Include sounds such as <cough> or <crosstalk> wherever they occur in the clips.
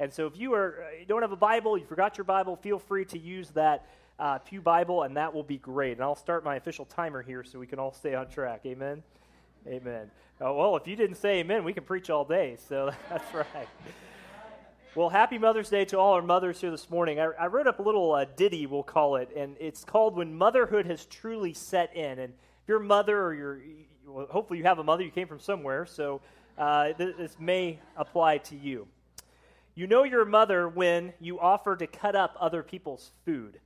And so if you are uh, you don't have a Bible, you forgot your Bible, feel free to use that uh, Pew Bible, and that will be great. And I'll start my official timer here so we can all stay on track. Amen. Amen. Oh, well, if you didn't say amen, we can preach all day. So <laughs> that's right. Well, happy Mother's Day to all our mothers here this morning. I, I wrote up a little uh, ditty, we'll call it, and it's called When Motherhood Has Truly Set In. And a mother or you're, well, hopefully you have a mother, you came from somewhere, so uh, th- this may apply to you. You know you're mother when you offer to cut up other people's food.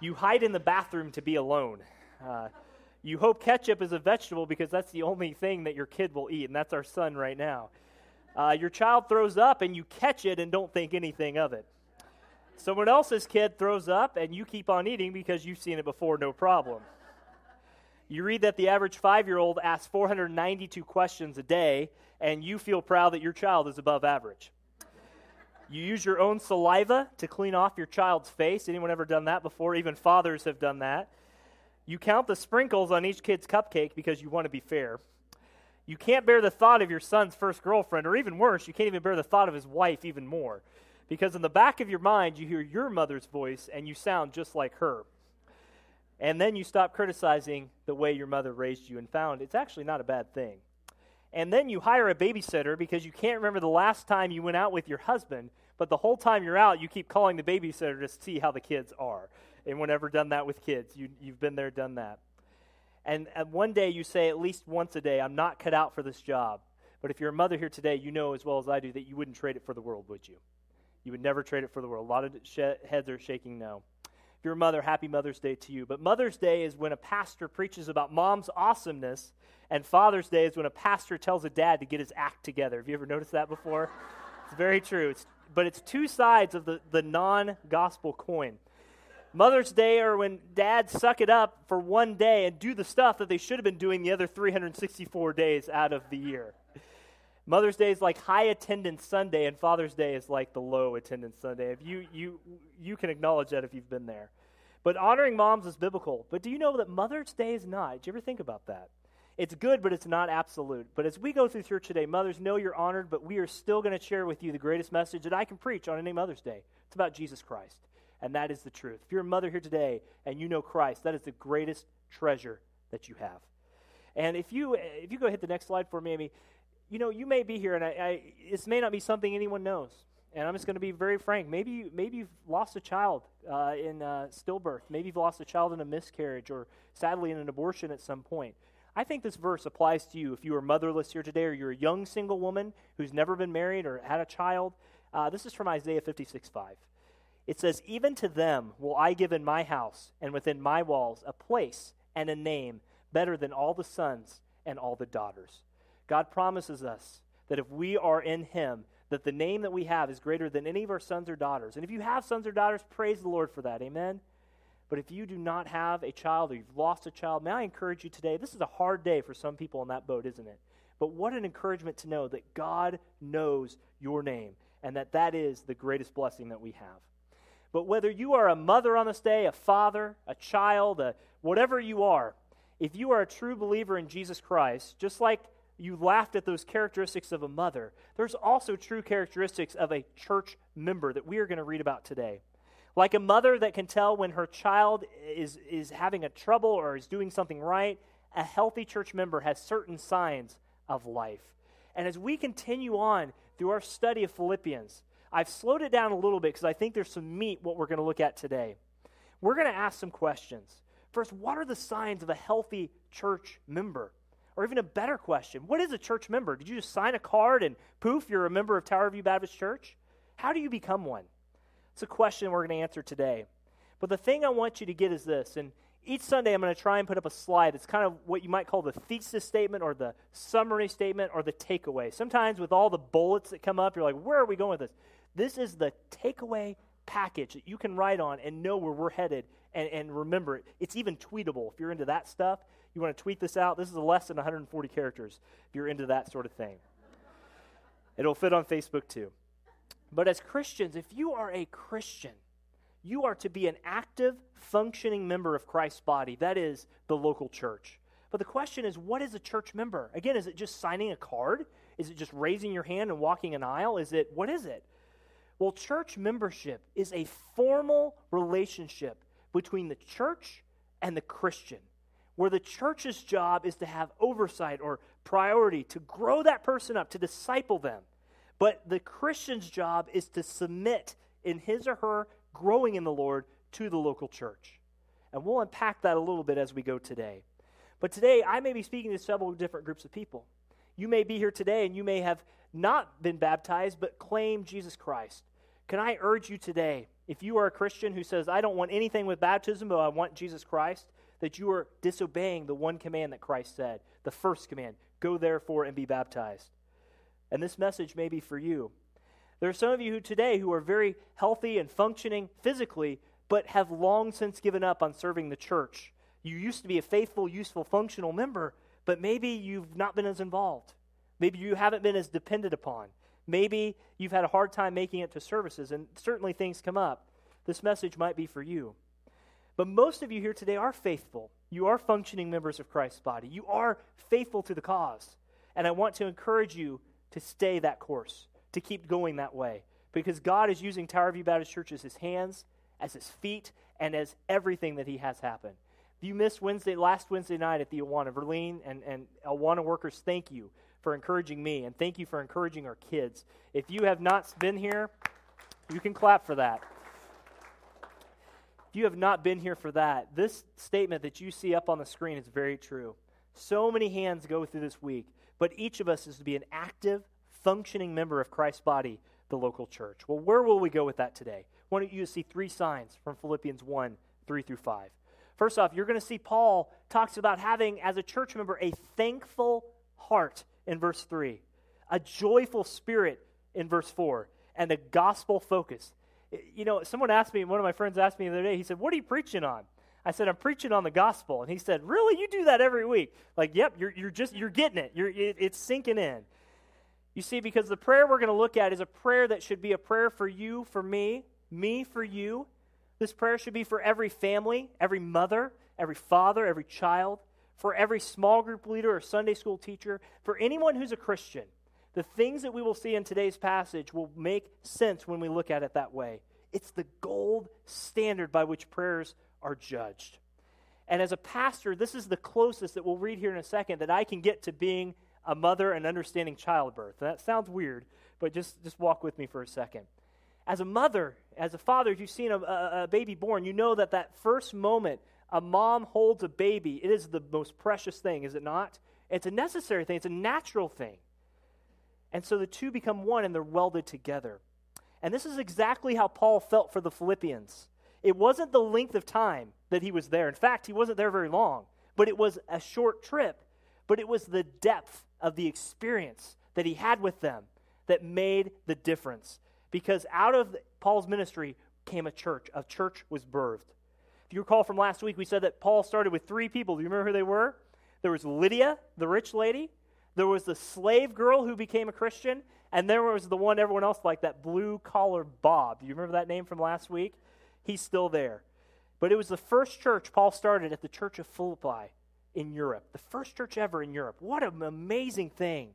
You hide in the bathroom to be alone. Uh, you hope ketchup is a vegetable because that's the only thing that your kid will eat, and that's our son right now. Uh, your child throws up and you catch it and don't think anything of it. Someone else's kid throws up and you keep on eating because you've seen it before, no problem. You read that the average five year old asks 492 questions a day, and you feel proud that your child is above average. You use your own saliva to clean off your child's face. Anyone ever done that before? Even fathers have done that. You count the sprinkles on each kid's cupcake because you want to be fair. You can't bear the thought of your son's first girlfriend, or even worse, you can't even bear the thought of his wife even more. Because in the back of your mind, you hear your mother's voice and you sound just like her. And then you stop criticizing the way your mother raised you and found it's actually not a bad thing. And then you hire a babysitter because you can't remember the last time you went out with your husband, but the whole time you're out, you keep calling the babysitter to see how the kids are. Anyone ever done that with kids? You, you've been there, done that. And, and one day you say at least once a day, I'm not cut out for this job. But if you're a mother here today, you know as well as I do that you wouldn't trade it for the world, would you? You would never trade it for the world. A lot of sh- heads are shaking no. If you're a mother, happy Mother's Day to you. But Mother's Day is when a pastor preaches about mom's awesomeness, and Father's Day is when a pastor tells a dad to get his act together. Have you ever noticed that before? <laughs> it's very true. It's, but it's two sides of the, the non gospel coin. Mother's Day or when dads suck it up for one day and do the stuff that they should have been doing the other 364 days out of the year. Mother's Day is like high attendance Sunday, and Father's Day is like the low attendance Sunday. If you, you, you can acknowledge that if you've been there. But honoring moms is biblical. But do you know that Mother's Day is not? Did you ever think about that? It's good, but it's not absolute. But as we go through church today, mothers know you're honored, but we are still going to share with you the greatest message that I can preach on any Mother's Day. It's about Jesus Christ and that is the truth. If you're a mother here today and you know Christ, that is the greatest treasure that you have. And if you if you go hit the next slide for me, Amy, you know you may be here, and I, I this may not be something anyone knows. And I'm just going to be very frank. Maybe maybe you've lost a child uh, in uh, stillbirth. Maybe you've lost a child in a miscarriage, or sadly in an abortion at some point. I think this verse applies to you if you are motherless here today, or you're a young single woman who's never been married or had a child. Uh, this is from Isaiah 56 5. It says, Even to them will I give in my house and within my walls a place and a name better than all the sons and all the daughters. God promises us that if we are in Him, that the name that we have is greater than any of our sons or daughters. And if you have sons or daughters, praise the Lord for that. Amen. But if you do not have a child or you've lost a child, may I encourage you today? This is a hard day for some people on that boat, isn't it? But what an encouragement to know that God knows your name and that that is the greatest blessing that we have. But whether you are a mother on this day, a father, a child, a, whatever you are, if you are a true believer in Jesus Christ, just like you laughed at those characteristics of a mother, there's also true characteristics of a church member that we are going to read about today. Like a mother that can tell when her child is, is having a trouble or is doing something right, a healthy church member has certain signs of life. And as we continue on through our study of Philippians, I've slowed it down a little bit because I think there's some meat what we're going to look at today. We're going to ask some questions. First, what are the signs of a healthy church member? Or even a better question, what is a church member? Did you just sign a card and poof, you're a member of Tower View Baptist Church? How do you become one? It's a question we're going to answer today. But the thing I want you to get is this, and each Sunday I'm going to try and put up a slide. It's kind of what you might call the thesis statement or the summary statement or the takeaway. Sometimes with all the bullets that come up, you're like, where are we going with this? This is the takeaway package that you can write on and know where we're headed and, and remember it. It's even tweetable. If you're into that stuff, you want to tweet this out. This is less than 140 characters if you're into that sort of thing. It'll fit on Facebook too. But as Christians, if you are a Christian, you are to be an active, functioning member of Christ's body. That is the local church. But the question is, what is a church member? Again, is it just signing a card? Is it just raising your hand and walking an aisle? Is it, what is it? Well, church membership is a formal relationship between the church and the Christian, where the church's job is to have oversight or priority to grow that person up, to disciple them. But the Christian's job is to submit in his or her growing in the Lord to the local church. And we'll unpack that a little bit as we go today. But today, I may be speaking to several different groups of people. You may be here today and you may have not been baptized but claim Jesus Christ. Can I urge you today, if you are a Christian who says, I don't want anything with baptism, but I want Jesus Christ, that you are disobeying the one command that Christ said, the first command go therefore and be baptized. And this message may be for you. There are some of you who today who are very healthy and functioning physically, but have long since given up on serving the church. You used to be a faithful, useful, functional member, but maybe you've not been as involved. Maybe you haven't been as dependent upon. Maybe you've had a hard time making it to services, and certainly things come up. This message might be for you. But most of you here today are faithful. You are functioning members of Christ's body. You are faithful to the cause. And I want to encourage you to stay that course, to keep going that way. Because God is using Tower View Baptist Church as his hands, as his feet, and as everything that he has happened. If you missed Wednesday, last Wednesday night at the Awana, Verlene and, and Awana workers, thank you for encouraging me, and thank you for encouraging our kids. If you have not been here, you can clap for that. You have not been here for that, this statement that you see up on the screen is very true. So many hands go through this week, but each of us is to be an active, functioning member of Christ's body, the local church. Well, where will we go with that today? Why don't you see three signs from Philippians 1 3 through 5? First off, you're going to see Paul talks about having, as a church member, a thankful heart in verse 3, a joyful spirit in verse 4, and a gospel focus. You know, someone asked me, one of my friends asked me the other day, he said, What are you preaching on? I said, I'm preaching on the gospel. And he said, Really? You do that every week? Like, yep, you're, you're just, you're getting it. You're, it, it's sinking in. You see, because the prayer we're going to look at is a prayer that should be a prayer for you, for me, me for you. This prayer should be for every family, every mother, every father, every child for every small group leader or Sunday school teacher, for anyone who's a Christian. The things that we will see in today's passage will make sense when we look at it that way. It's the gold standard by which prayers are judged. And as a pastor, this is the closest that we'll read here in a second that I can get to being a mother and understanding childbirth. That sounds weird, but just, just walk with me for a second. As a mother, as a father, if you've seen a, a, a baby born, you know that that first moment a mom holds a baby, it is the most precious thing, is it not? It's a necessary thing, it's a natural thing. And so the two become one and they're welded together. And this is exactly how Paul felt for the Philippians. It wasn't the length of time that he was there. In fact, he wasn't there very long, but it was a short trip. But it was the depth of the experience that he had with them that made the difference. Because out of Paul's ministry came a church. A church was birthed. If you recall from last week, we said that Paul started with three people. Do you remember who they were? There was Lydia, the rich lady. There was the slave girl who became a Christian. And there was the one everyone else liked, that blue collar Bob. You remember that name from last week? He's still there. But it was the first church Paul started at the Church of Philippi in Europe. The first church ever in Europe. What an amazing thing.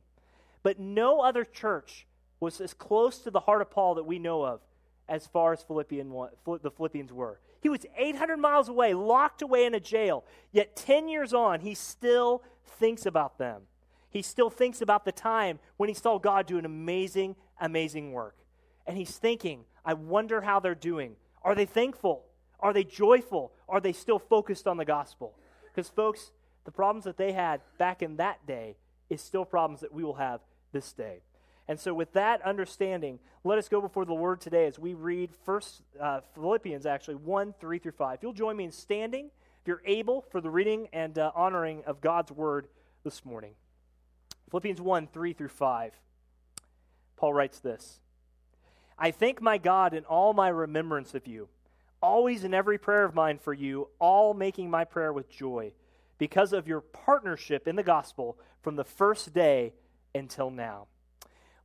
But no other church was as close to the heart of Paul that we know of as far as Philippian, the Philippians were. He was 800 miles away, locked away in a jail. Yet 10 years on, he still thinks about them. He still thinks about the time when he saw God do an amazing, amazing work. And he's thinking, I wonder how they're doing. Are they thankful? Are they joyful? Are they still focused on the gospel? Because, folks, the problems that they had back in that day is still problems that we will have this day. And so, with that understanding, let us go before the Lord today as we read First uh, Philippians, actually one three through five. If you'll join me in standing, if you're able, for the reading and uh, honoring of God's word this morning. Philippians one three through five. Paul writes this: I thank my God in all my remembrance of you, always in every prayer of mine for you, all making my prayer with joy, because of your partnership in the gospel from the first day until now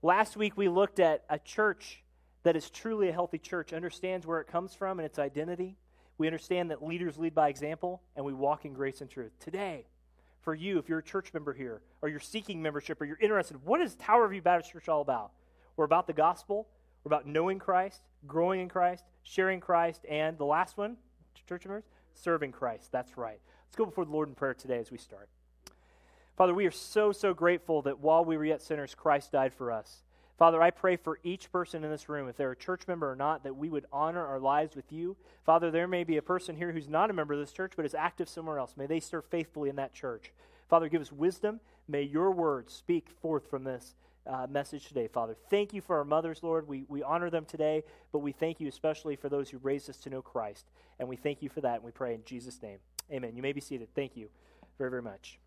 Last week we looked at a church that is truly a healthy church, understands where it comes from and its identity. We understand that leaders lead by example, and we walk in grace and truth. Today, for you, if you're a church member here, or you're seeking membership, or you're interested, what is Tower View Baptist Church all about? We're about the gospel, We're about knowing Christ, growing in Christ, sharing Christ, and the last one, church members, serving Christ. That's right. Let's go before the Lord in prayer today as we start. Father, we are so, so grateful that while we were yet sinners, Christ died for us. Father, I pray for each person in this room, if they're a church member or not, that we would honor our lives with you. Father, there may be a person here who's not a member of this church, but is active somewhere else. May they serve faithfully in that church. Father, give us wisdom. May your words speak forth from this uh, message today, Father. Thank you for our mothers, Lord. We, we honor them today, but we thank you especially for those who raised us to know Christ. And we thank you for that, and we pray in Jesus' name. Amen. You may be seated. Thank you very, very much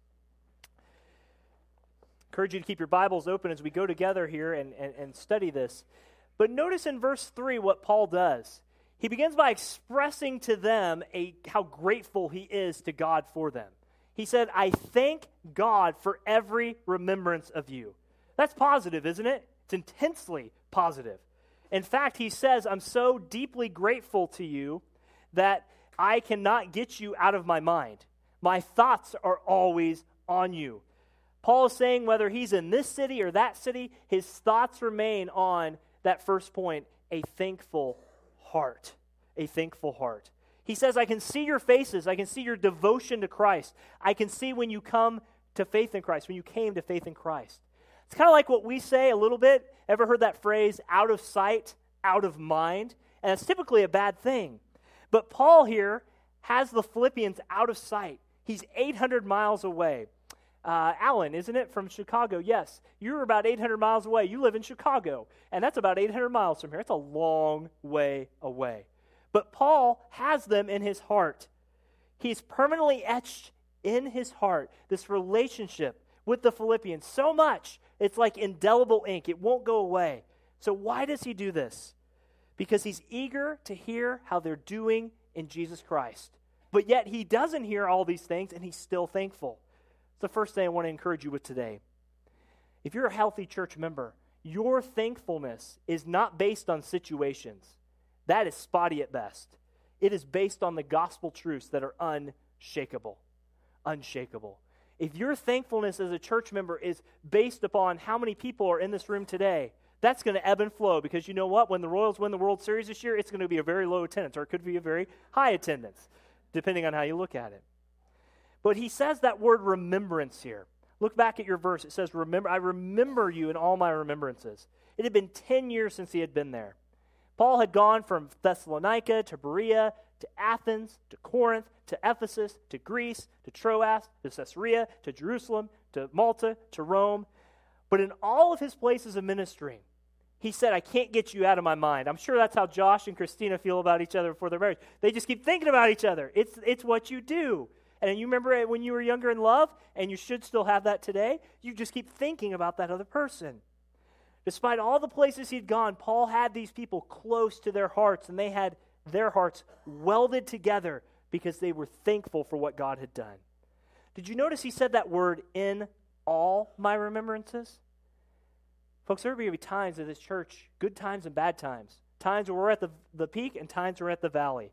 encourage you to keep your Bibles open as we go together here and, and, and study this. But notice in verse 3 what Paul does. He begins by expressing to them a, how grateful he is to God for them. He said, I thank God for every remembrance of you. That's positive, isn't it? It's intensely positive. In fact, he says, I'm so deeply grateful to you that I cannot get you out of my mind. My thoughts are always on you. Paul is saying whether he's in this city or that city, his thoughts remain on that first point a thankful heart. A thankful heart. He says, I can see your faces. I can see your devotion to Christ. I can see when you come to faith in Christ, when you came to faith in Christ. It's kind of like what we say a little bit. Ever heard that phrase, out of sight, out of mind? And it's typically a bad thing. But Paul here has the Philippians out of sight. He's 800 miles away. Uh, Alan, isn't it, from Chicago? Yes. You're about 800 miles away. You live in Chicago, and that's about 800 miles from here. It's a long way away. But Paul has them in his heart. He's permanently etched in his heart this relationship with the Philippians so much, it's like indelible ink. It won't go away. So, why does he do this? Because he's eager to hear how they're doing in Jesus Christ. But yet, he doesn't hear all these things, and he's still thankful the first thing I want to encourage you with today. If you're a healthy church member, your thankfulness is not based on situations. That is spotty at best. It is based on the gospel truths that are unshakable. Unshakable. If your thankfulness as a church member is based upon how many people are in this room today, that's going to ebb and flow because you know what? When the Royals win the World Series this year, it's going to be a very low attendance or it could be a very high attendance, depending on how you look at it. But he says that word remembrance here. Look back at your verse. It says, Remember, I remember you in all my remembrances. It had been 10 years since he had been there. Paul had gone from Thessalonica to Berea to Athens to Corinth to Ephesus to Greece to Troas to Caesarea to Jerusalem to Malta to Rome. But in all of his places of ministry, he said, I can't get you out of my mind. I'm sure that's how Josh and Christina feel about each other before their marriage. They just keep thinking about each other. It's, it's what you do. And you remember when you were younger in love, and you should still have that today, you just keep thinking about that other person. Despite all the places he'd gone, Paul had these people close to their hearts, and they had their hearts welded together because they were thankful for what God had done. Did you notice he said that word in all my remembrances? Folks, there are going to be times in this church, good times and bad times. Times where we're at the, the peak and times where we're at the valley.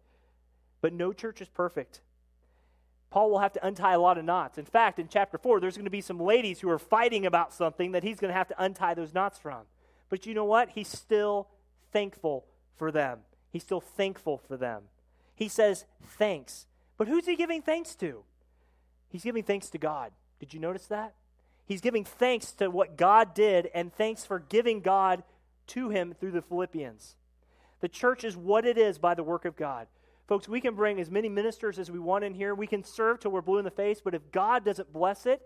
But no church is perfect. Paul will have to untie a lot of knots. In fact, in chapter 4, there's going to be some ladies who are fighting about something that he's going to have to untie those knots from. But you know what? He's still thankful for them. He's still thankful for them. He says thanks. But who's he giving thanks to? He's giving thanks to God. Did you notice that? He's giving thanks to what God did and thanks for giving God to him through the Philippians. The church is what it is by the work of God. Folks, we can bring as many ministers as we want in here. We can serve till we're blue in the face, but if God doesn't bless it,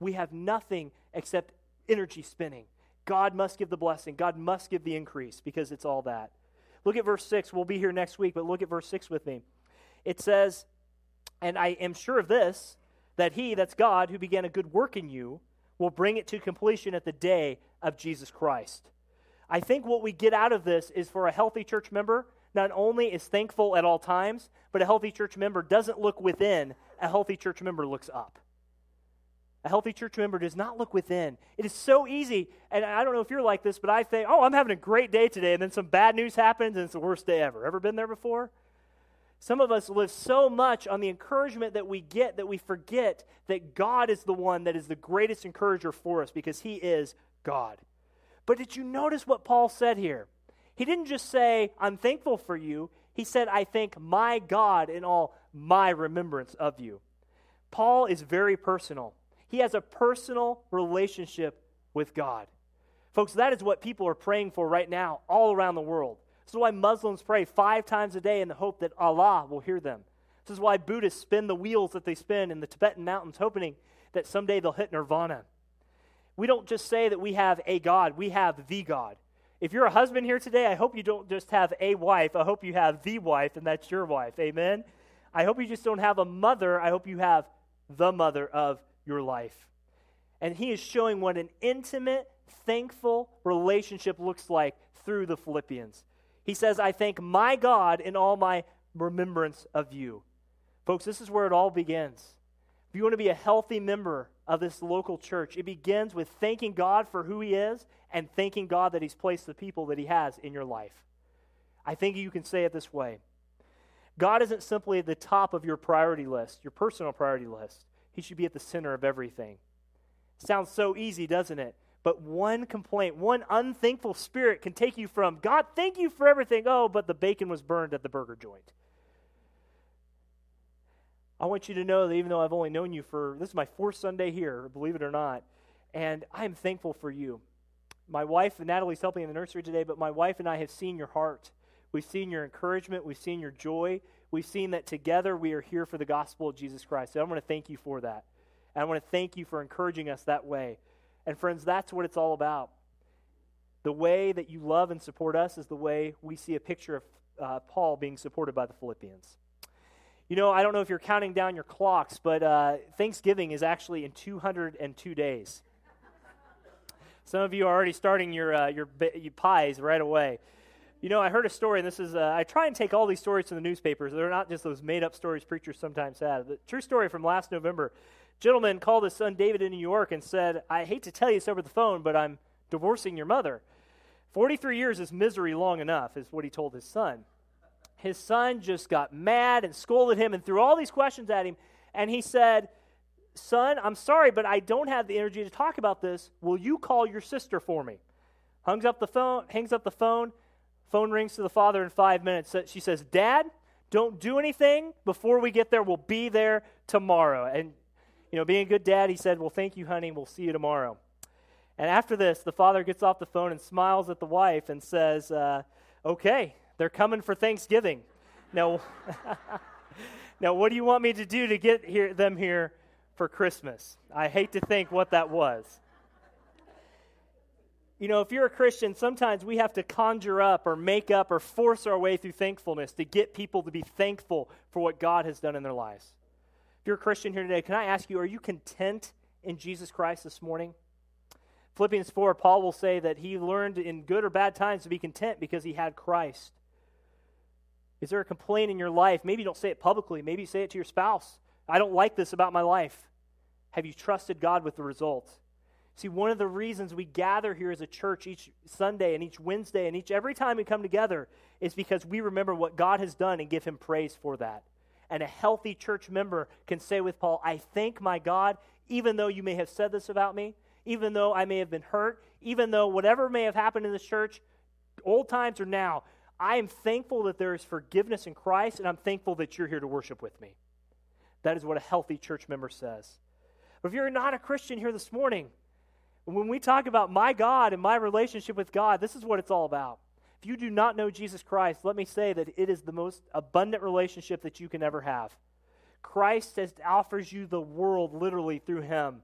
we have nothing except energy spinning. God must give the blessing. God must give the increase because it's all that. Look at verse 6. We'll be here next week, but look at verse 6 with me. It says, And I am sure of this, that he, that's God, who began a good work in you, will bring it to completion at the day of Jesus Christ. I think what we get out of this is for a healthy church member not only is thankful at all times, but a healthy church member doesn't look within, a healthy church member looks up. A healthy church member does not look within. It is so easy, and I don't know if you're like this, but I think, oh, I'm having a great day today, and then some bad news happens, and it's the worst day ever. Ever been there before? Some of us live so much on the encouragement that we get that we forget that God is the one that is the greatest encourager for us because He is God. But did you notice what Paul said here? He didn't just say, I'm thankful for you. He said, I thank my God in all my remembrance of you. Paul is very personal. He has a personal relationship with God. Folks, that is what people are praying for right now all around the world. This is why Muslims pray five times a day in the hope that Allah will hear them. This is why Buddhists spin the wheels that they spin in the Tibetan mountains, hoping that someday they'll hit nirvana. We don't just say that we have a God, we have the God. If you're a husband here today, I hope you don't just have a wife. I hope you have the wife, and that's your wife. Amen. I hope you just don't have a mother. I hope you have the mother of your life. And he is showing what an intimate, thankful relationship looks like through the Philippians. He says, I thank my God in all my remembrance of you. Folks, this is where it all begins. If you want to be a healthy member of this local church, it begins with thanking God for who He is and thanking God that He's placed the people that He has in your life. I think you can say it this way God isn't simply at the top of your priority list, your personal priority list. He should be at the center of everything. Sounds so easy, doesn't it? But one complaint, one unthankful spirit can take you from, God, thank you for everything. Oh, but the bacon was burned at the burger joint. I want you to know that even though I've only known you for, this is my fourth Sunday here, believe it or not, and I am thankful for you. My wife, and Natalie's helping in the nursery today, but my wife and I have seen your heart. We've seen your encouragement. We've seen your joy. We've seen that together we are here for the gospel of Jesus Christ. So I want to thank you for that. And I want to thank you for encouraging us that way. And friends, that's what it's all about. The way that you love and support us is the way we see a picture of uh, Paul being supported by the Philippians. You know, I don't know if you're counting down your clocks, but uh, Thanksgiving is actually in 202 days. Some of you are already starting your, uh, your, your, pies right away. You know, I heard a story, and this is, uh, I try and take all these stories from the newspapers. They're not just those made up stories preachers sometimes have. The true story from last November gentleman called his son David in New York and said, I hate to tell you this over the phone, but I'm divorcing your mother. 43 years is misery long enough, is what he told his son his son just got mad and scolded him and threw all these questions at him. And he said, Son, I'm sorry, but I don't have the energy to talk about this. Will you call your sister for me? Hangs up the phone, hangs up the phone. Phone rings to the father in five minutes. She says, Dad, don't do anything before we get there. We'll be there tomorrow. And, you know, being a good dad, he said, Well, thank you, honey. We'll see you tomorrow. And after this, the father gets off the phone and smiles at the wife and says, uh, Okay, they're coming for Thanksgiving. Now, <laughs> now, what do you want me to do to get here, them here for Christmas? I hate to think what that was. You know, if you're a Christian, sometimes we have to conjure up or make up or force our way through thankfulness to get people to be thankful for what God has done in their lives. If you're a Christian here today, can I ask you, are you content in Jesus Christ this morning? Philippians 4, Paul will say that he learned in good or bad times to be content because he had Christ. Is there a complaint in your life? Maybe you don't say it publicly. Maybe you say it to your spouse. I don't like this about my life. Have you trusted God with the results? See, one of the reasons we gather here as a church each Sunday and each Wednesday and each every time we come together is because we remember what God has done and give him praise for that. And a healthy church member can say with Paul, I thank my God, even though you may have said this about me, even though I may have been hurt, even though whatever may have happened in this church, old times or now, I am thankful that there is forgiveness in Christ, and I'm thankful that you're here to worship with me. That is what a healthy church member says. But if you're not a Christian here this morning, when we talk about my God and my relationship with God, this is what it's all about. If you do not know Jesus Christ, let me say that it is the most abundant relationship that you can ever have. Christ has, offers you the world literally through him.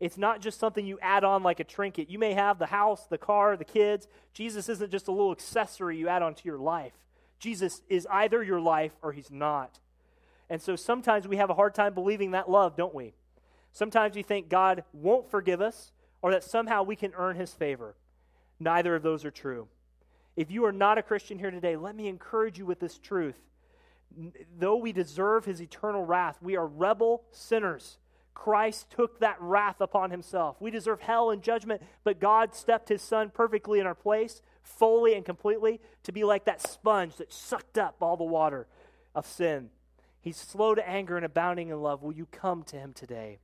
It's not just something you add on like a trinket. You may have the house, the car, the kids. Jesus isn't just a little accessory you add onto your life. Jesus is either your life or he's not. And so sometimes we have a hard time believing that love, don't we? Sometimes we think God won't forgive us or that somehow we can earn his favor. Neither of those are true. If you are not a Christian here today, let me encourage you with this truth. Though we deserve his eternal wrath, we are rebel sinners Christ took that wrath upon himself. We deserve hell and judgment, but God stepped his son perfectly in our place, fully and completely, to be like that sponge that sucked up all the water of sin. He's slow to anger and abounding in love. Will you come to him today?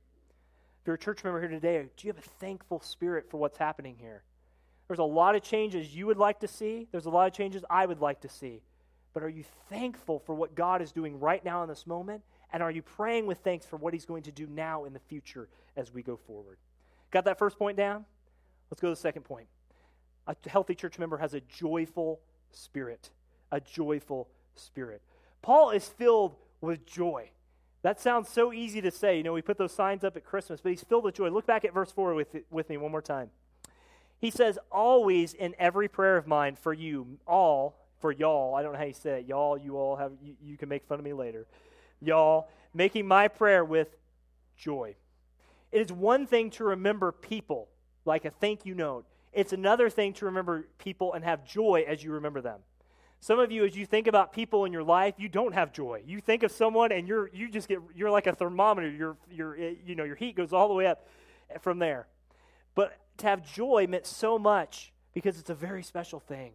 If you're a church member here today, do you have a thankful spirit for what's happening here? There's a lot of changes you would like to see, there's a lot of changes I would like to see. But are you thankful for what God is doing right now in this moment? And are you praying with thanks for what He's going to do now in the future as we go forward? Got that first point down? Let's go to the second point. A healthy church member has a joyful spirit. A joyful spirit. Paul is filled with joy. That sounds so easy to say. You know, we put those signs up at Christmas, but he's filled with joy. Look back at verse 4 with, with me one more time. He says, Always in every prayer of mine for you, all, for y'all, I don't know how you say it, y'all, you all have, you, you can make fun of me later, y'all, making my prayer with joy. It is one thing to remember people, like a thank you note. It's another thing to remember people and have joy as you remember them. Some of you, as you think about people in your life, you don't have joy. You think of someone and you're you just get you're like a thermometer. Your your eh, you know your heat goes all the way up from there. But to have joy meant so much because it's a very special thing.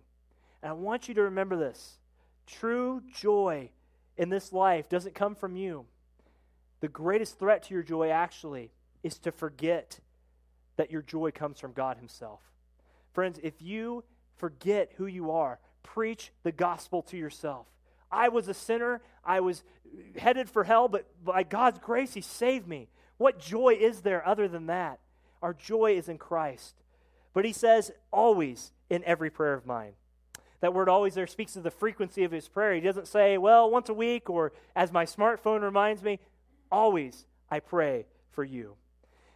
And I want you to remember this. True joy in this life doesn't come from you. The greatest threat to your joy actually is to forget that your joy comes from God Himself. Friends, if you forget who you are, preach the gospel to yourself. I was a sinner. I was headed for hell, but by God's grace, He saved me. What joy is there other than that? Our joy is in Christ. But He says, always in every prayer of mine. That word always there speaks of the frequency of His prayer. He doesn't say, well, once a week or as my smartphone reminds me. Always I pray for you.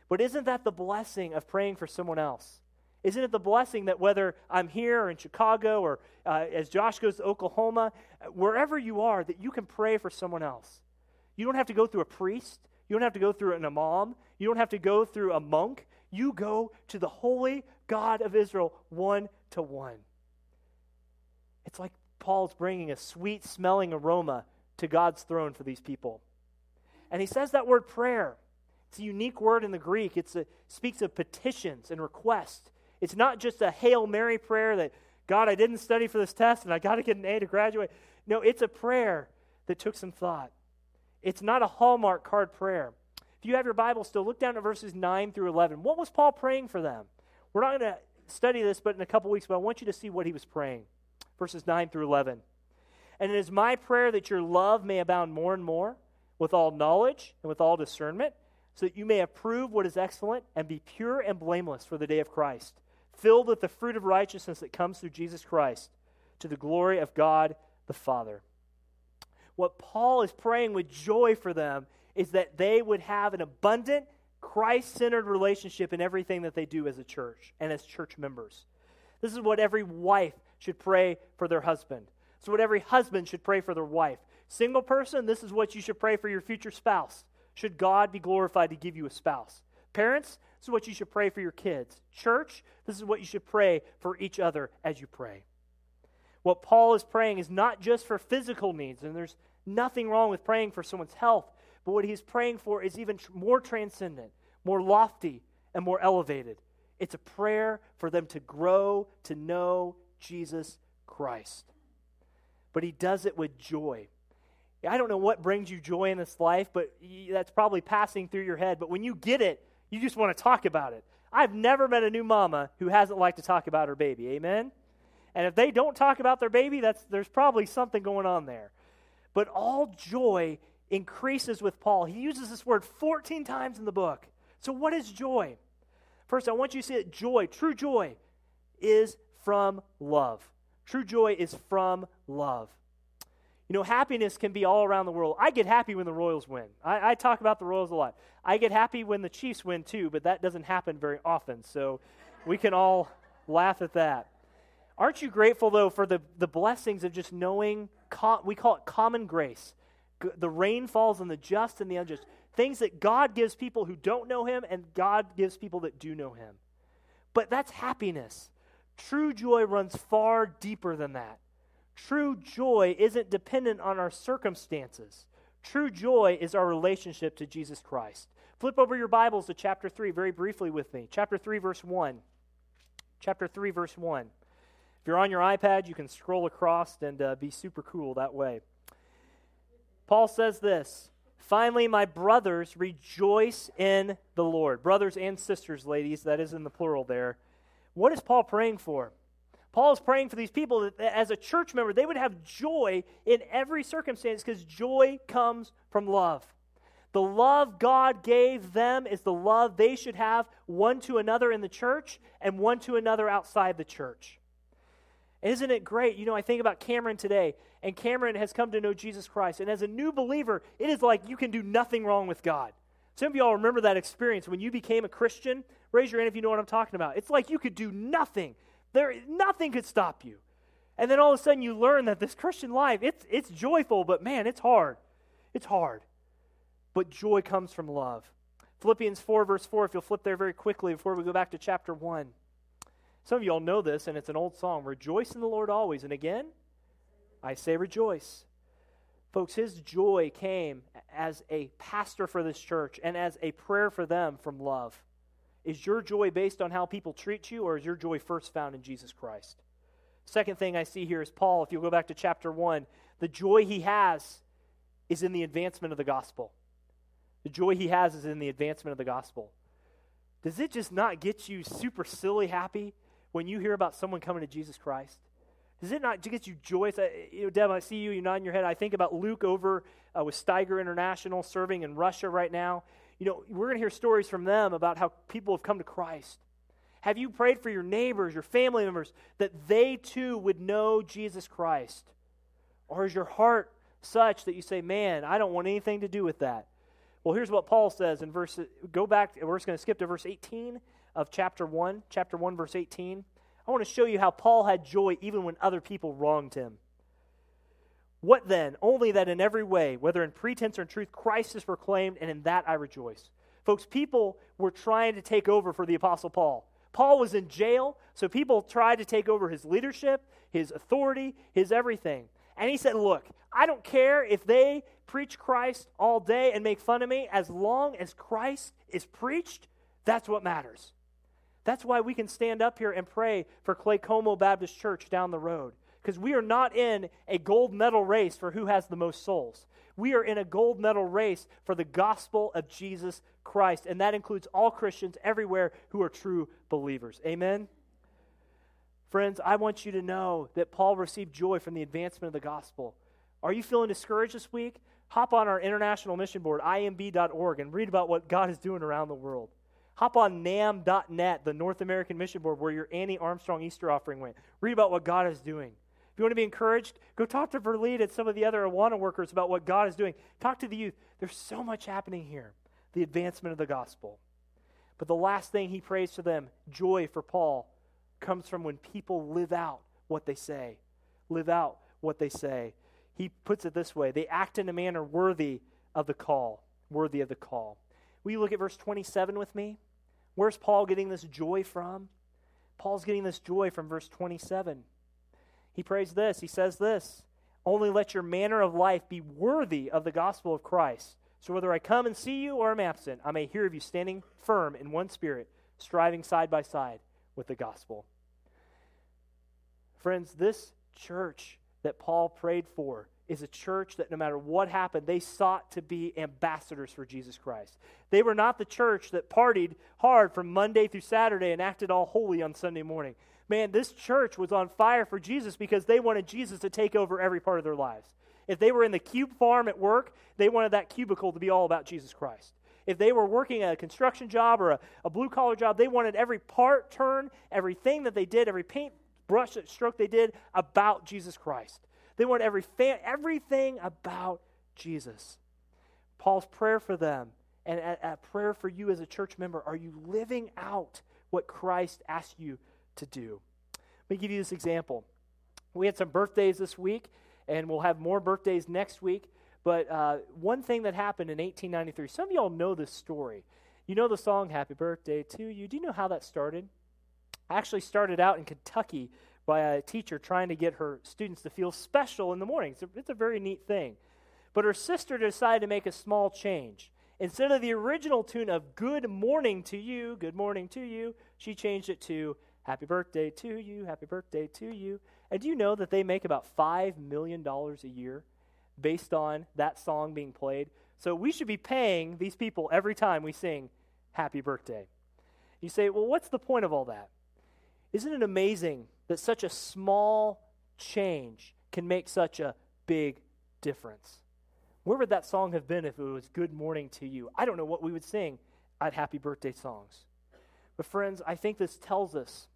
But isn't that the blessing of praying for someone else? Isn't it the blessing that whether I'm here or in Chicago or uh, as Josh goes to Oklahoma, wherever you are, that you can pray for someone else? You don't have to go through a priest. You don't have to go through an imam. You don't have to go through a monk. You go to the holy God of Israel one to one. It's like Paul's bringing a sweet smelling aroma to God's throne for these people. And he says that word prayer. It's a unique word in the Greek. It speaks of petitions and requests. It's not just a Hail Mary prayer that, God, I didn't study for this test and I got to get an A to graduate. No, it's a prayer that took some thought. It's not a Hallmark card prayer. If you have your Bible still, look down at verses 9 through 11. What was Paul praying for them? We're not going to study this but in a couple weeks, but I want you to see what he was praying. Verses 9 through 11. And it is my prayer that your love may abound more and more with all knowledge and with all discernment, so that you may approve what is excellent and be pure and blameless for the day of Christ filled with the fruit of righteousness that comes through Jesus Christ, to the glory of God the Father. What Paul is praying with joy for them is that they would have an abundant, Christ centered relationship in everything that they do as a church and as church members. This is what every wife should pray for their husband. Is what every husband should pray for their wife. Single person, this is what you should pray for your future spouse. Should God be glorified to give you a spouse? Parents, this is what you should pray for your kids. Church, this is what you should pray for each other as you pray. What Paul is praying is not just for physical needs, and there's nothing wrong with praying for someone's health, but what he's praying for is even more transcendent, more lofty, and more elevated. It's a prayer for them to grow to know Jesus Christ. But he does it with joy. I don't know what brings you joy in this life, but that's probably passing through your head. But when you get it, you just want to talk about it. I've never met a new mama who hasn't liked to talk about her baby. Amen? And if they don't talk about their baby, that's, there's probably something going on there. But all joy increases with Paul. He uses this word 14 times in the book. So, what is joy? First, I want you to see that joy, true joy, is from love. True joy is from love. You know, happiness can be all around the world. I get happy when the Royals win. I, I, talk about the Royals a lot. I get happy when the Chiefs win too, but that doesn't happen very often. So we can all laugh at that. Aren't you grateful, though, for the, the blessings of just knowing, we call it common grace? The rain falls on the just and the unjust. Things that God gives people who don't know Him, and God gives people that do know Him. But that's happiness. True joy runs far deeper than that. True joy isn't dependent on our circumstances. True joy is our relationship to Jesus Christ. Flip over your Bibles to chapter 3 very briefly with me. Chapter 3, verse 1. Chapter 3, verse 1. If you're on your iPad, you can scroll across and uh, be super cool that way. Paul says this Finally, my brothers, rejoice in the Lord. Brothers and sisters, ladies, that is in the plural there. What is Paul praying for? Paul is praying for these people that as a church member, they would have joy in every circumstance because joy comes from love. The love God gave them is the love they should have one to another in the church and one to another outside the church. Isn't it great? You know, I think about Cameron today, and Cameron has come to know Jesus Christ. And as a new believer, it is like you can do nothing wrong with God. Some of y'all remember that experience when you became a Christian. Raise your hand if you know what I'm talking about. It's like you could do nothing. There nothing could stop you. And then all of a sudden you learn that this Christian life, it's it's joyful, but man, it's hard. It's hard. But joy comes from love. Philippians 4, verse 4, if you'll flip there very quickly before we go back to chapter 1. Some of y'all know this, and it's an old song Rejoice in the Lord always. And again, I say rejoice. Folks, his joy came as a pastor for this church and as a prayer for them from love. Is your joy based on how people treat you, or is your joy first found in Jesus Christ? Second thing I see here is Paul, if you'll go back to chapter 1, the joy he has is in the advancement of the gospel. The joy he has is in the advancement of the gospel. Does it just not get you super silly happy when you hear about someone coming to Jesus Christ? Does it not get you joyous? you know, Deb, I see you, you're nodding your head. I think about Luke over uh, with Steiger International serving in Russia right now. You know, we're going to hear stories from them about how people have come to Christ. Have you prayed for your neighbors, your family members, that they too would know Jesus Christ? Or is your heart such that you say, man, I don't want anything to do with that? Well, here's what Paul says in verse, go back, we're just going to skip to verse 18 of chapter 1, chapter 1, verse 18. I want to show you how Paul had joy even when other people wronged him. What then? Only that in every way, whether in pretense or in truth, Christ is proclaimed, and in that I rejoice. Folks, people were trying to take over for the Apostle Paul. Paul was in jail, so people tried to take over his leadership, his authority, his everything. And he said, Look, I don't care if they preach Christ all day and make fun of me, as long as Christ is preached, that's what matters. That's why we can stand up here and pray for Claycomo Baptist Church down the road. Because we are not in a gold medal race for who has the most souls. We are in a gold medal race for the gospel of Jesus Christ. And that includes all Christians everywhere who are true believers. Amen? Friends, I want you to know that Paul received joy from the advancement of the gospel. Are you feeling discouraged this week? Hop on our international mission board, imb.org, and read about what God is doing around the world. Hop on namb.net, the North American Mission Board, where your Annie Armstrong Easter offering went. Read about what God is doing. If you want to be encouraged, go talk to Verlene and some of the other Awana workers about what God is doing. Talk to the youth. There's so much happening here. The advancement of the gospel. But the last thing he prays to them, joy for Paul, comes from when people live out what they say. Live out what they say. He puts it this way they act in a manner worthy of the call. Worthy of the call. Will you look at verse 27 with me? Where's Paul getting this joy from? Paul's getting this joy from verse 27. He prays this. He says this Only let your manner of life be worthy of the gospel of Christ. So whether I come and see you or I'm absent, I may hear of you standing firm in one spirit, striving side by side with the gospel. Friends, this church that Paul prayed for is a church that no matter what happened, they sought to be ambassadors for Jesus Christ. They were not the church that partied hard from Monday through Saturday and acted all holy on Sunday morning. Man, this church was on fire for Jesus because they wanted Jesus to take over every part of their lives. If they were in the cube farm at work, they wanted that cubicle to be all about Jesus Christ. If they were working a construction job or a, a blue collar job, they wanted every part, turn, everything that they did, every paint brush stroke they did about Jesus Christ. They wanted every fa- everything about Jesus. Paul's prayer for them and a, a prayer for you as a church member are you living out what Christ asked you to do? Let me give you this example. We had some birthdays this week, and we'll have more birthdays next week. But uh, one thing that happened in 1893, some of y'all know this story. You know the song Happy Birthday to You. Do you know how that started? I actually started out in Kentucky by a teacher trying to get her students to feel special in the morning. It's a, it's a very neat thing. But her sister decided to make a small change. Instead of the original tune of Good Morning to You, Good Morning to You, she changed it to Happy Birthday to You, Happy Birthday to You. And do you know that they make about $5 million a year based on that song being played? So we should be paying these people every time we sing Happy Birthday. You say, well, what's the point of all that? Isn't it amazing that such a small change can make such a big difference? Where would that song have been if it was Good Morning to You? I don't know what we would sing at happy birthday songs. But, friends, I think this tells us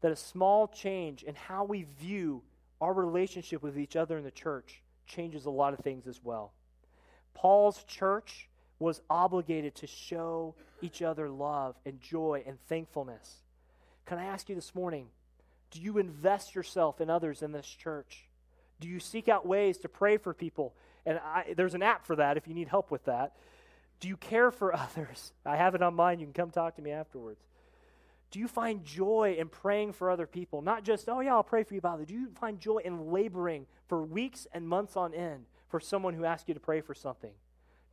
that a small change in how we view our relationship with each other in the church changes a lot of things as well. Paul's church was obligated to show each other love and joy and thankfulness. Can I ask you this morning do you invest yourself in others in this church? Do you seek out ways to pray for people? And I, there's an app for that if you need help with that. Do you care for <laughs> others? I have it on mine. You can come talk to me afterwards. Do you find joy in praying for other people? Not just, oh, yeah, I'll pray for you it. Do you find joy in laboring for weeks and months on end for someone who asks you to pray for something?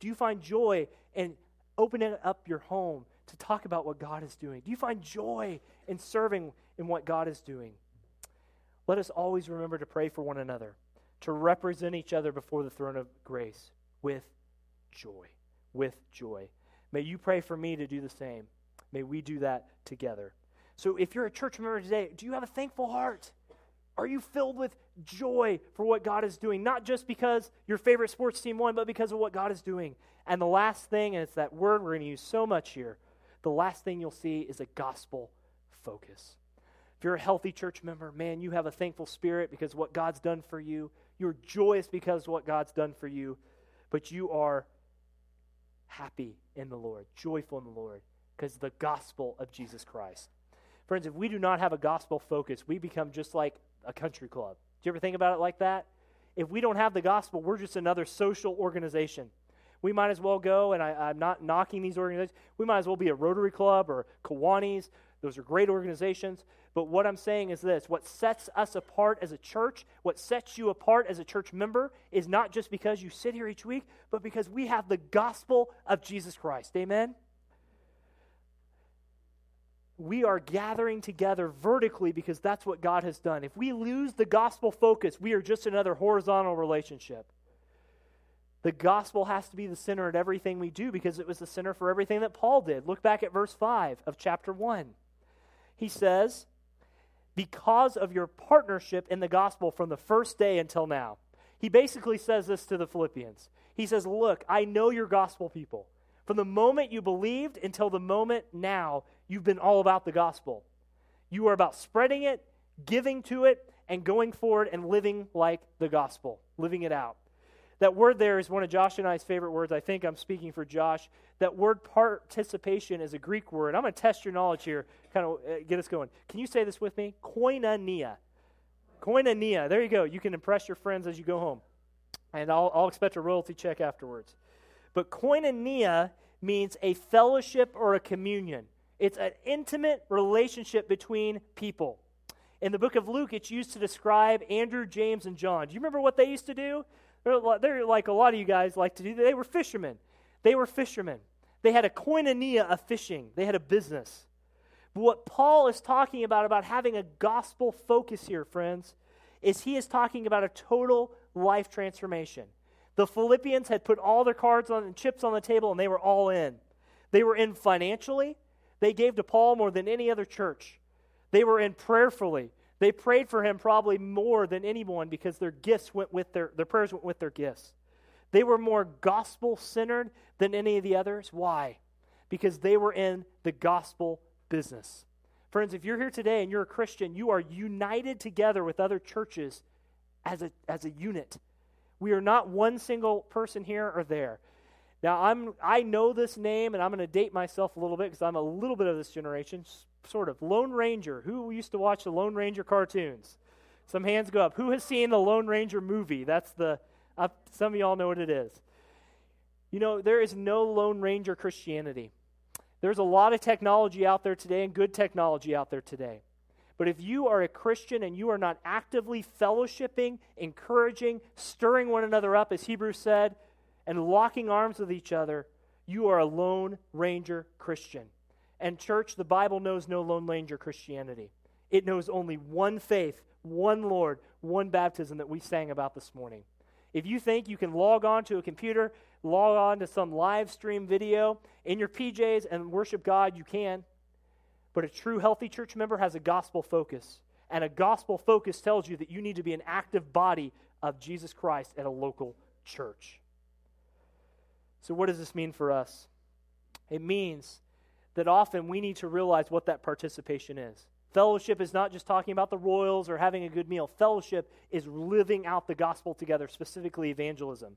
Do you find joy in opening up your home to talk about what God is doing? Do you find joy in serving in what God is doing? Let us always remember to pray for one another, to represent each other before the throne of grace with joy. With joy. May you pray for me to do the same. May we do that together. So, if you're a church member today, do you have a thankful heart? Are you filled with joy for what God is doing? Not just because your favorite sports team won, but because of what God is doing. And the last thing, and it's that word we're going to use so much here, the last thing you'll see is a gospel focus. If you're a healthy church member, man, you have a thankful spirit because what God's done for you. You're joyous because what God's done for you, but you are happy in the Lord, joyful in the Lord, because the gospel of Jesus Christ. Friends, if we do not have a gospel focus, we become just like a country club. Do you ever think about it like that? If we don't have the gospel, we're just another social organization. We might as well go, and I, am not knocking these organizations, we might as well be a Rotary Club or Kiwanis. Those are great organizations. But what I'm saying is this what sets us apart as a church, what sets you apart as a church member, is not just because you sit here each week, but because we have the gospel of Jesus Christ. Amen? We are gathering together vertically because that's what God has done. If we lose the gospel focus, we are just another horizontal relationship. The gospel has to be the center of everything we do because it was the center for everything that Paul did. Look back at verse 5 of chapter 1. He says, Because of your partnership in the gospel from the first day until now. He basically says this to the Philippians. He says, Look, I know you're gospel people. From the moment you believed until the moment now, you've been all about the gospel. You are about spreading it, giving to it, and going forward and living like the gospel, living it out. That word there is one of Josh and I's favorite words. I think I'm speaking for Josh. That word participation is a Greek word. I'm going to test your knowledge here, kind of uh, get us going. Can you say this with me? Koinonia. Koinonia. There you go. You can impress your friends as you go home. And I'll, I'll expect a royalty check afterwards. But koinonia means a fellowship or a communion. It's an intimate relationship between people. In the book of Luke, it's used to describe Andrew, James, and John. Do you remember what they used to do? They're, like a lot of you guys like to do. They were fishermen. They were fishermen. They had a koinonia of fishing. They had a business. But what Paul is talking about, about having a gospel focus here, friends, is he is talking about a total life transformation. The Philippians had put all their cards on chips on the table and they were all in. They were in financially. They gave to Paul more than any other church. They were in prayerfully. They prayed for him probably more than anyone because their gifts went with their their prayers went with their gifts. They were more gospel centered than any of the others. Why? Because they were in the gospel business. Friends, if you're here today and you're a Christian, you are united together with other churches as a, as a unit. We are not one single person here or there. Now, I'm, I know this name, and I'm going to date myself a little bit because I'm a little bit of this generation, sort of. Lone Ranger. Who used to watch the Lone Ranger cartoons? Some hands go up. Who has seen the Lone Ranger movie? That's the, uh, some of y'all know what it is. You know, there is no Lone Ranger Christianity. There's a lot of technology out there today and good technology out there today. But if you are a Christian and you are not actively fellowshipping, encouraging, stirring one another up, as Hebrews said, and locking arms with each other, you are a lone ranger Christian. And, church, the Bible knows no lone ranger Christianity. It knows only one faith, one Lord, one baptism that we sang about this morning. If you think you can log on to a computer, log on to some live stream video in your PJs and worship God, you can. But a true healthy church member has a gospel focus. And a gospel focus tells you that you need to be an active body of Jesus Christ at a local church. So, what does this mean for us? It means that often we need to realize what that participation is. Fellowship is not just talking about the royals or having a good meal. Fellowship is living out the gospel together, specifically evangelism.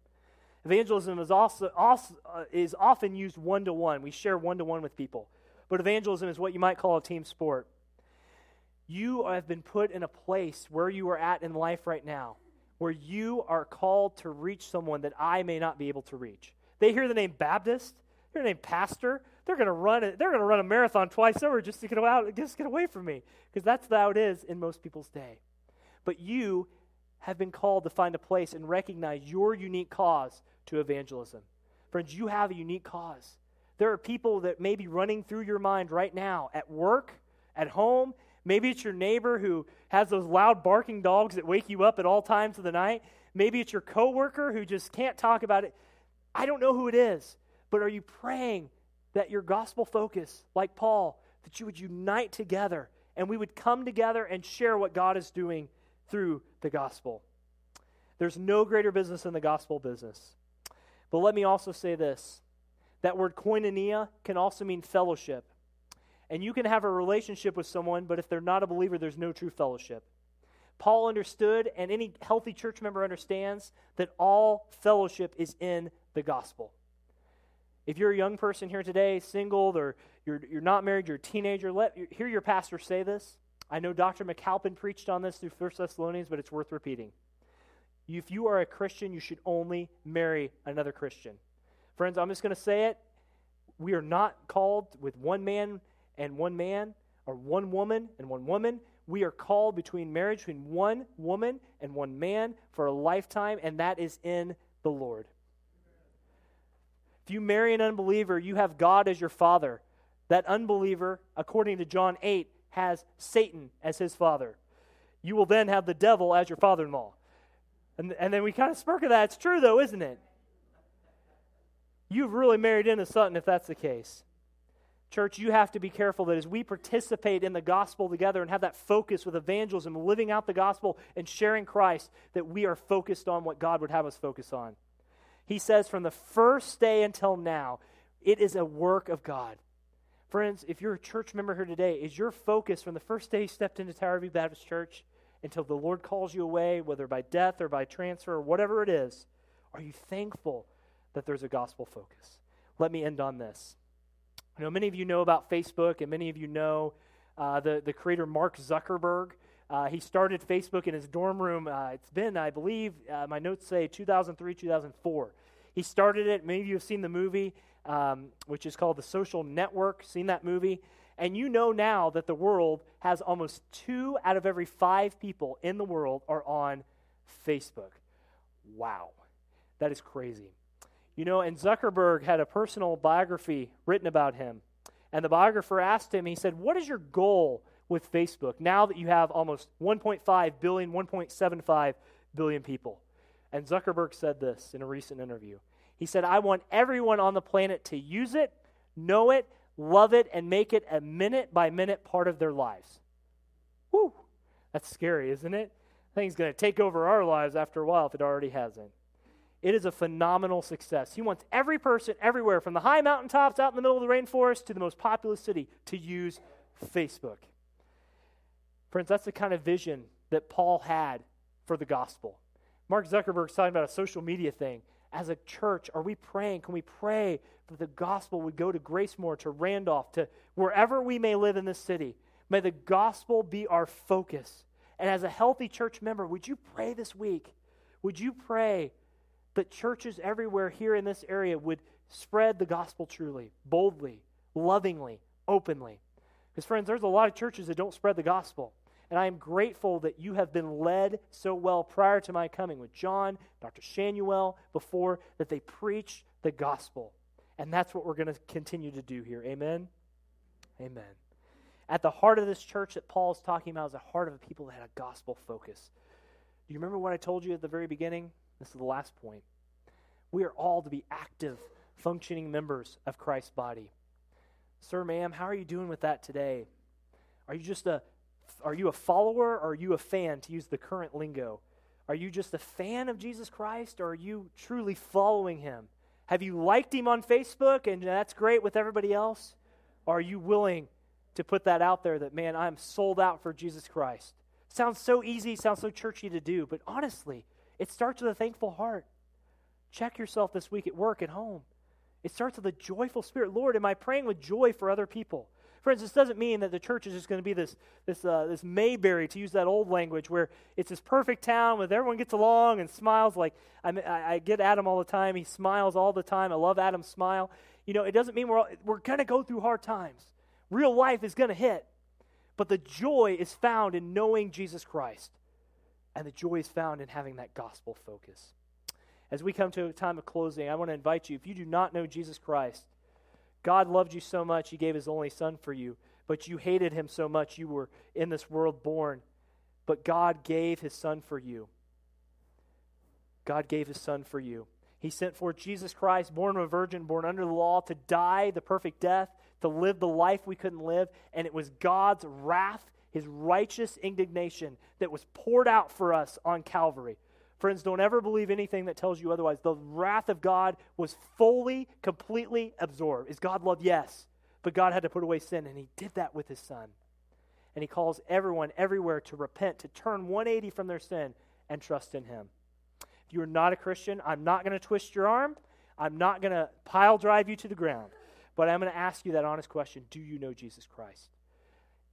Evangelism is also, also uh, is often used one to one. We share one to one with people, but evangelism is what you might call a team sport. You have been put in a place where you are at in life right now, where you are called to reach someone that I may not be able to reach. They hear the name Baptist, hear the name pastor, they're going to run it. They're going to run a marathon twice over just to get out, just get away from me, because that's how it is in most people's day. But you have been called to find a place and recognize your unique cause to evangelism. Friends, you have a unique cause. There are people that may be running through your mind right now at work, at home. Maybe it's your neighbor who has those loud barking dogs that wake you up at all times of the night. Maybe it's your coworker who just can't talk about it. I don't know who it is, but are you praying that your gospel focus, like Paul, that you would unite together and we would come together and share what God is doing through the gospel? There's no greater business than the gospel business. But let me also say this that word koinonia can also mean fellowship. And you can have a relationship with someone, but if they're not a believer, there's no true fellowship. Paul understood, and any healthy church member understands, that all fellowship is in the gospel. If you're a young person here today, single, or you're, you're not married, you're a teenager, let hear your pastor say this. I know Dr. McAlpin preached on this through 1 Thessalonians, but it's worth repeating. If you are a Christian, you should only marry another Christian. Friends, I'm just going to say it. We are not called with one man and one man, or one woman and one woman. We are called between marriage between one woman and one man for a lifetime, and that is in the Lord. If you marry an unbeliever, you have God as your father. That unbeliever, according to John 8, has Satan as his father. You will then have the devil as your father in law. And, and then we kind of smirk at that. It's true, though, isn't it? You've really married into something if that's the case. Church, you have to be careful that as we participate in the gospel together and have that focus with evangelism, living out the gospel and sharing Christ, that we are focused on what God would have us focus on. He says, from the first day until now, it is a work of God. Friends, if you're a church member here today, is your focus from the first day you stepped into Tower View Baptist Church until the Lord calls you away, whether by death or by transfer or whatever it is, are you thankful that there's a gospel focus? Let me end on this. I know many of you know about Facebook, and many of you know uh, the, the creator Mark Zuckerberg. Uh, he started Facebook in his dorm room. Uh, it's been, I believe, uh, my notes say 2003, 2004. He started it. Many of you have seen the movie, um, which is called The Social Network. Seen that movie? And you know now that the world has almost two out of every five people in the world are on Facebook. Wow. That is crazy. You know, and Zuckerberg had a personal biography written about him. And the biographer asked him, he said, What is your goal with Facebook now that you have almost 1.5 billion, 1.75 billion people? And Zuckerberg said this in a recent interview. He said, I want everyone on the planet to use it, know it, love it, and make it a minute by minute part of their lives. Whew, that's scary, isn't it? It's going to take over our lives after a while if it already hasn't. It is a phenomenal success. He wants every person everywhere, from the high mountaintops out in the middle of the rainforest to the most populous city, to use Facebook. Friends, that's the kind of vision that Paul had for the gospel. Mark Zuckerberg's talking about a social media thing as a church, are we praying? Can we pray that the gospel would go to Gracemore, to Randolph, to wherever we may live in this city? May the gospel be our focus. And as a healthy church member, would you pray this week? Would you pray that churches everywhere here in this area would spread the gospel truly, boldly, lovingly, openly? Because, friends, there's a lot of churches that don't spread the gospel. And I am grateful that you have been led so well prior to my coming with John, Dr. Shanuel, before, that they preached the gospel. And that's what we're going to continue to do here. Amen? Amen. At the heart of this church that Paul is talking about is the heart of a people that had a gospel focus. Do you remember what I told you at the very beginning? This is the last point. We are all to be active, functioning members of Christ's body. Sir, ma'am, how are you doing with that today? Are you just a are you a follower or are you a fan to use the current lingo? Are you just a fan of Jesus Christ or are you truly following him? Have you liked him on Facebook and that's great with everybody else? Or are you willing to put that out there that, man, I'm sold out for Jesus Christ? Sounds so easy, sounds so churchy to do, but honestly, it starts with a thankful heart. Check yourself this week at work, at home. It starts with a joyful spirit. Lord, am I praying with joy for other people? Friends, this doesn't mean that the church is just going to be this, this, uh, this Mayberry, to use that old language, where it's this perfect town where everyone gets along and smiles. Like I, I get Adam all the time. He smiles all the time. I love Adam's smile. You know, it doesn't mean we're, we're going to go through hard times. Real life is going to hit. But the joy is found in knowing Jesus Christ. And the joy is found in having that gospel focus. As we come to a time of closing, I want to invite you, if you do not know Jesus Christ, God loved you so much, He gave His only Son for you, but you hated Him so much, you were in this world born. But God gave His Son for you. God gave His Son for you. He sent forth Jesus Christ, born of a virgin, born under the law, to die the perfect death, to live the life we couldn't live. And it was God's wrath, His righteous indignation, that was poured out for us on Calvary. Friends, don't ever believe anything that tells you otherwise. The wrath of God was fully, completely absorbed. Is God love? Yes. But God had to put away sin, and He did that with His Son. And He calls everyone everywhere to repent, to turn 180 from their sin, and trust in Him. If you are not a Christian, I'm not going to twist your arm. I'm not going to pile drive you to the ground. But I'm going to ask you that honest question Do you know Jesus Christ?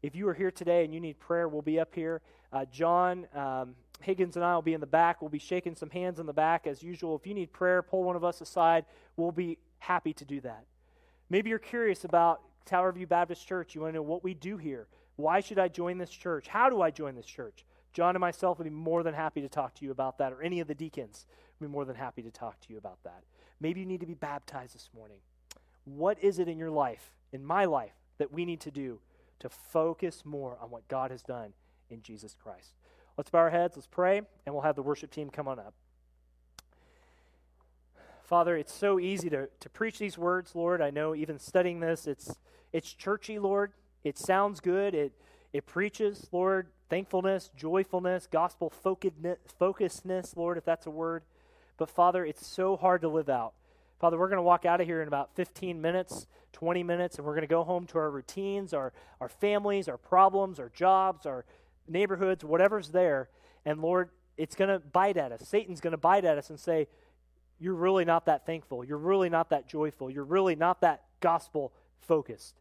If you are here today and you need prayer, we'll be up here. Uh, John um, Higgins and I will be in the back. We'll be shaking some hands in the back as usual. If you need prayer, pull one of us aside. We'll be happy to do that. Maybe you're curious about Tower View Baptist Church. You want to know what we do here. Why should I join this church? How do I join this church? John and myself would be more than happy to talk to you about that, or any of the deacons would be more than happy to talk to you about that. Maybe you need to be baptized this morning. What is it in your life, in my life, that we need to do to focus more on what God has done in Jesus Christ? Let's bow our heads, let's pray, and we'll have the worship team come on up. Father, it's so easy to, to preach these words, Lord. I know even studying this, it's it's churchy, Lord. It sounds good. It it preaches, Lord, thankfulness, joyfulness, gospel focusedness, Lord, if that's a word. But Father, it's so hard to live out. Father, we're going to walk out of here in about 15 minutes, 20 minutes, and we're going to go home to our routines, our, our families, our problems, our jobs, our neighborhoods, whatever's there. And Lord, it's going to bite at us. Satan's going to bite at us and say, You're really not that thankful. You're really not that joyful. You're really not that gospel focused.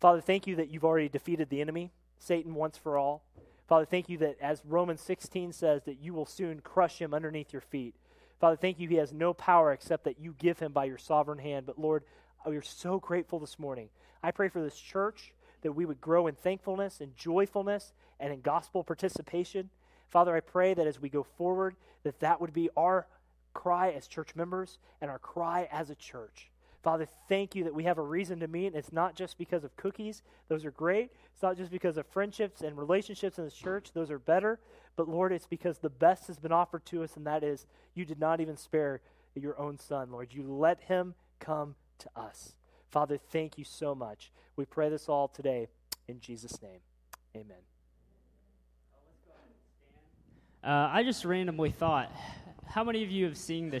Father, thank you that you've already defeated the enemy, Satan, once for all. Father, thank you that as Romans 16 says, that you will soon crush him underneath your feet. Father, thank you he has no power except that you give him by your sovereign hand. But Lord, we are so grateful this morning. I pray for this church that we would grow in thankfulness and joyfulness and in gospel participation. Father, I pray that as we go forward, that that would be our cry as church members and our cry as a church. Father, thank you that we have a reason to meet. It's not just because of cookies, those are great. It's not just because of friendships and relationships in the church, those are better. But Lord, it's because the best has been offered to us, and that is you did not even spare your own son, Lord. You let him come to us. Father, thank you so much. We pray this all today in Jesus' name. Amen. Uh, I just randomly thought, how many of you have seen the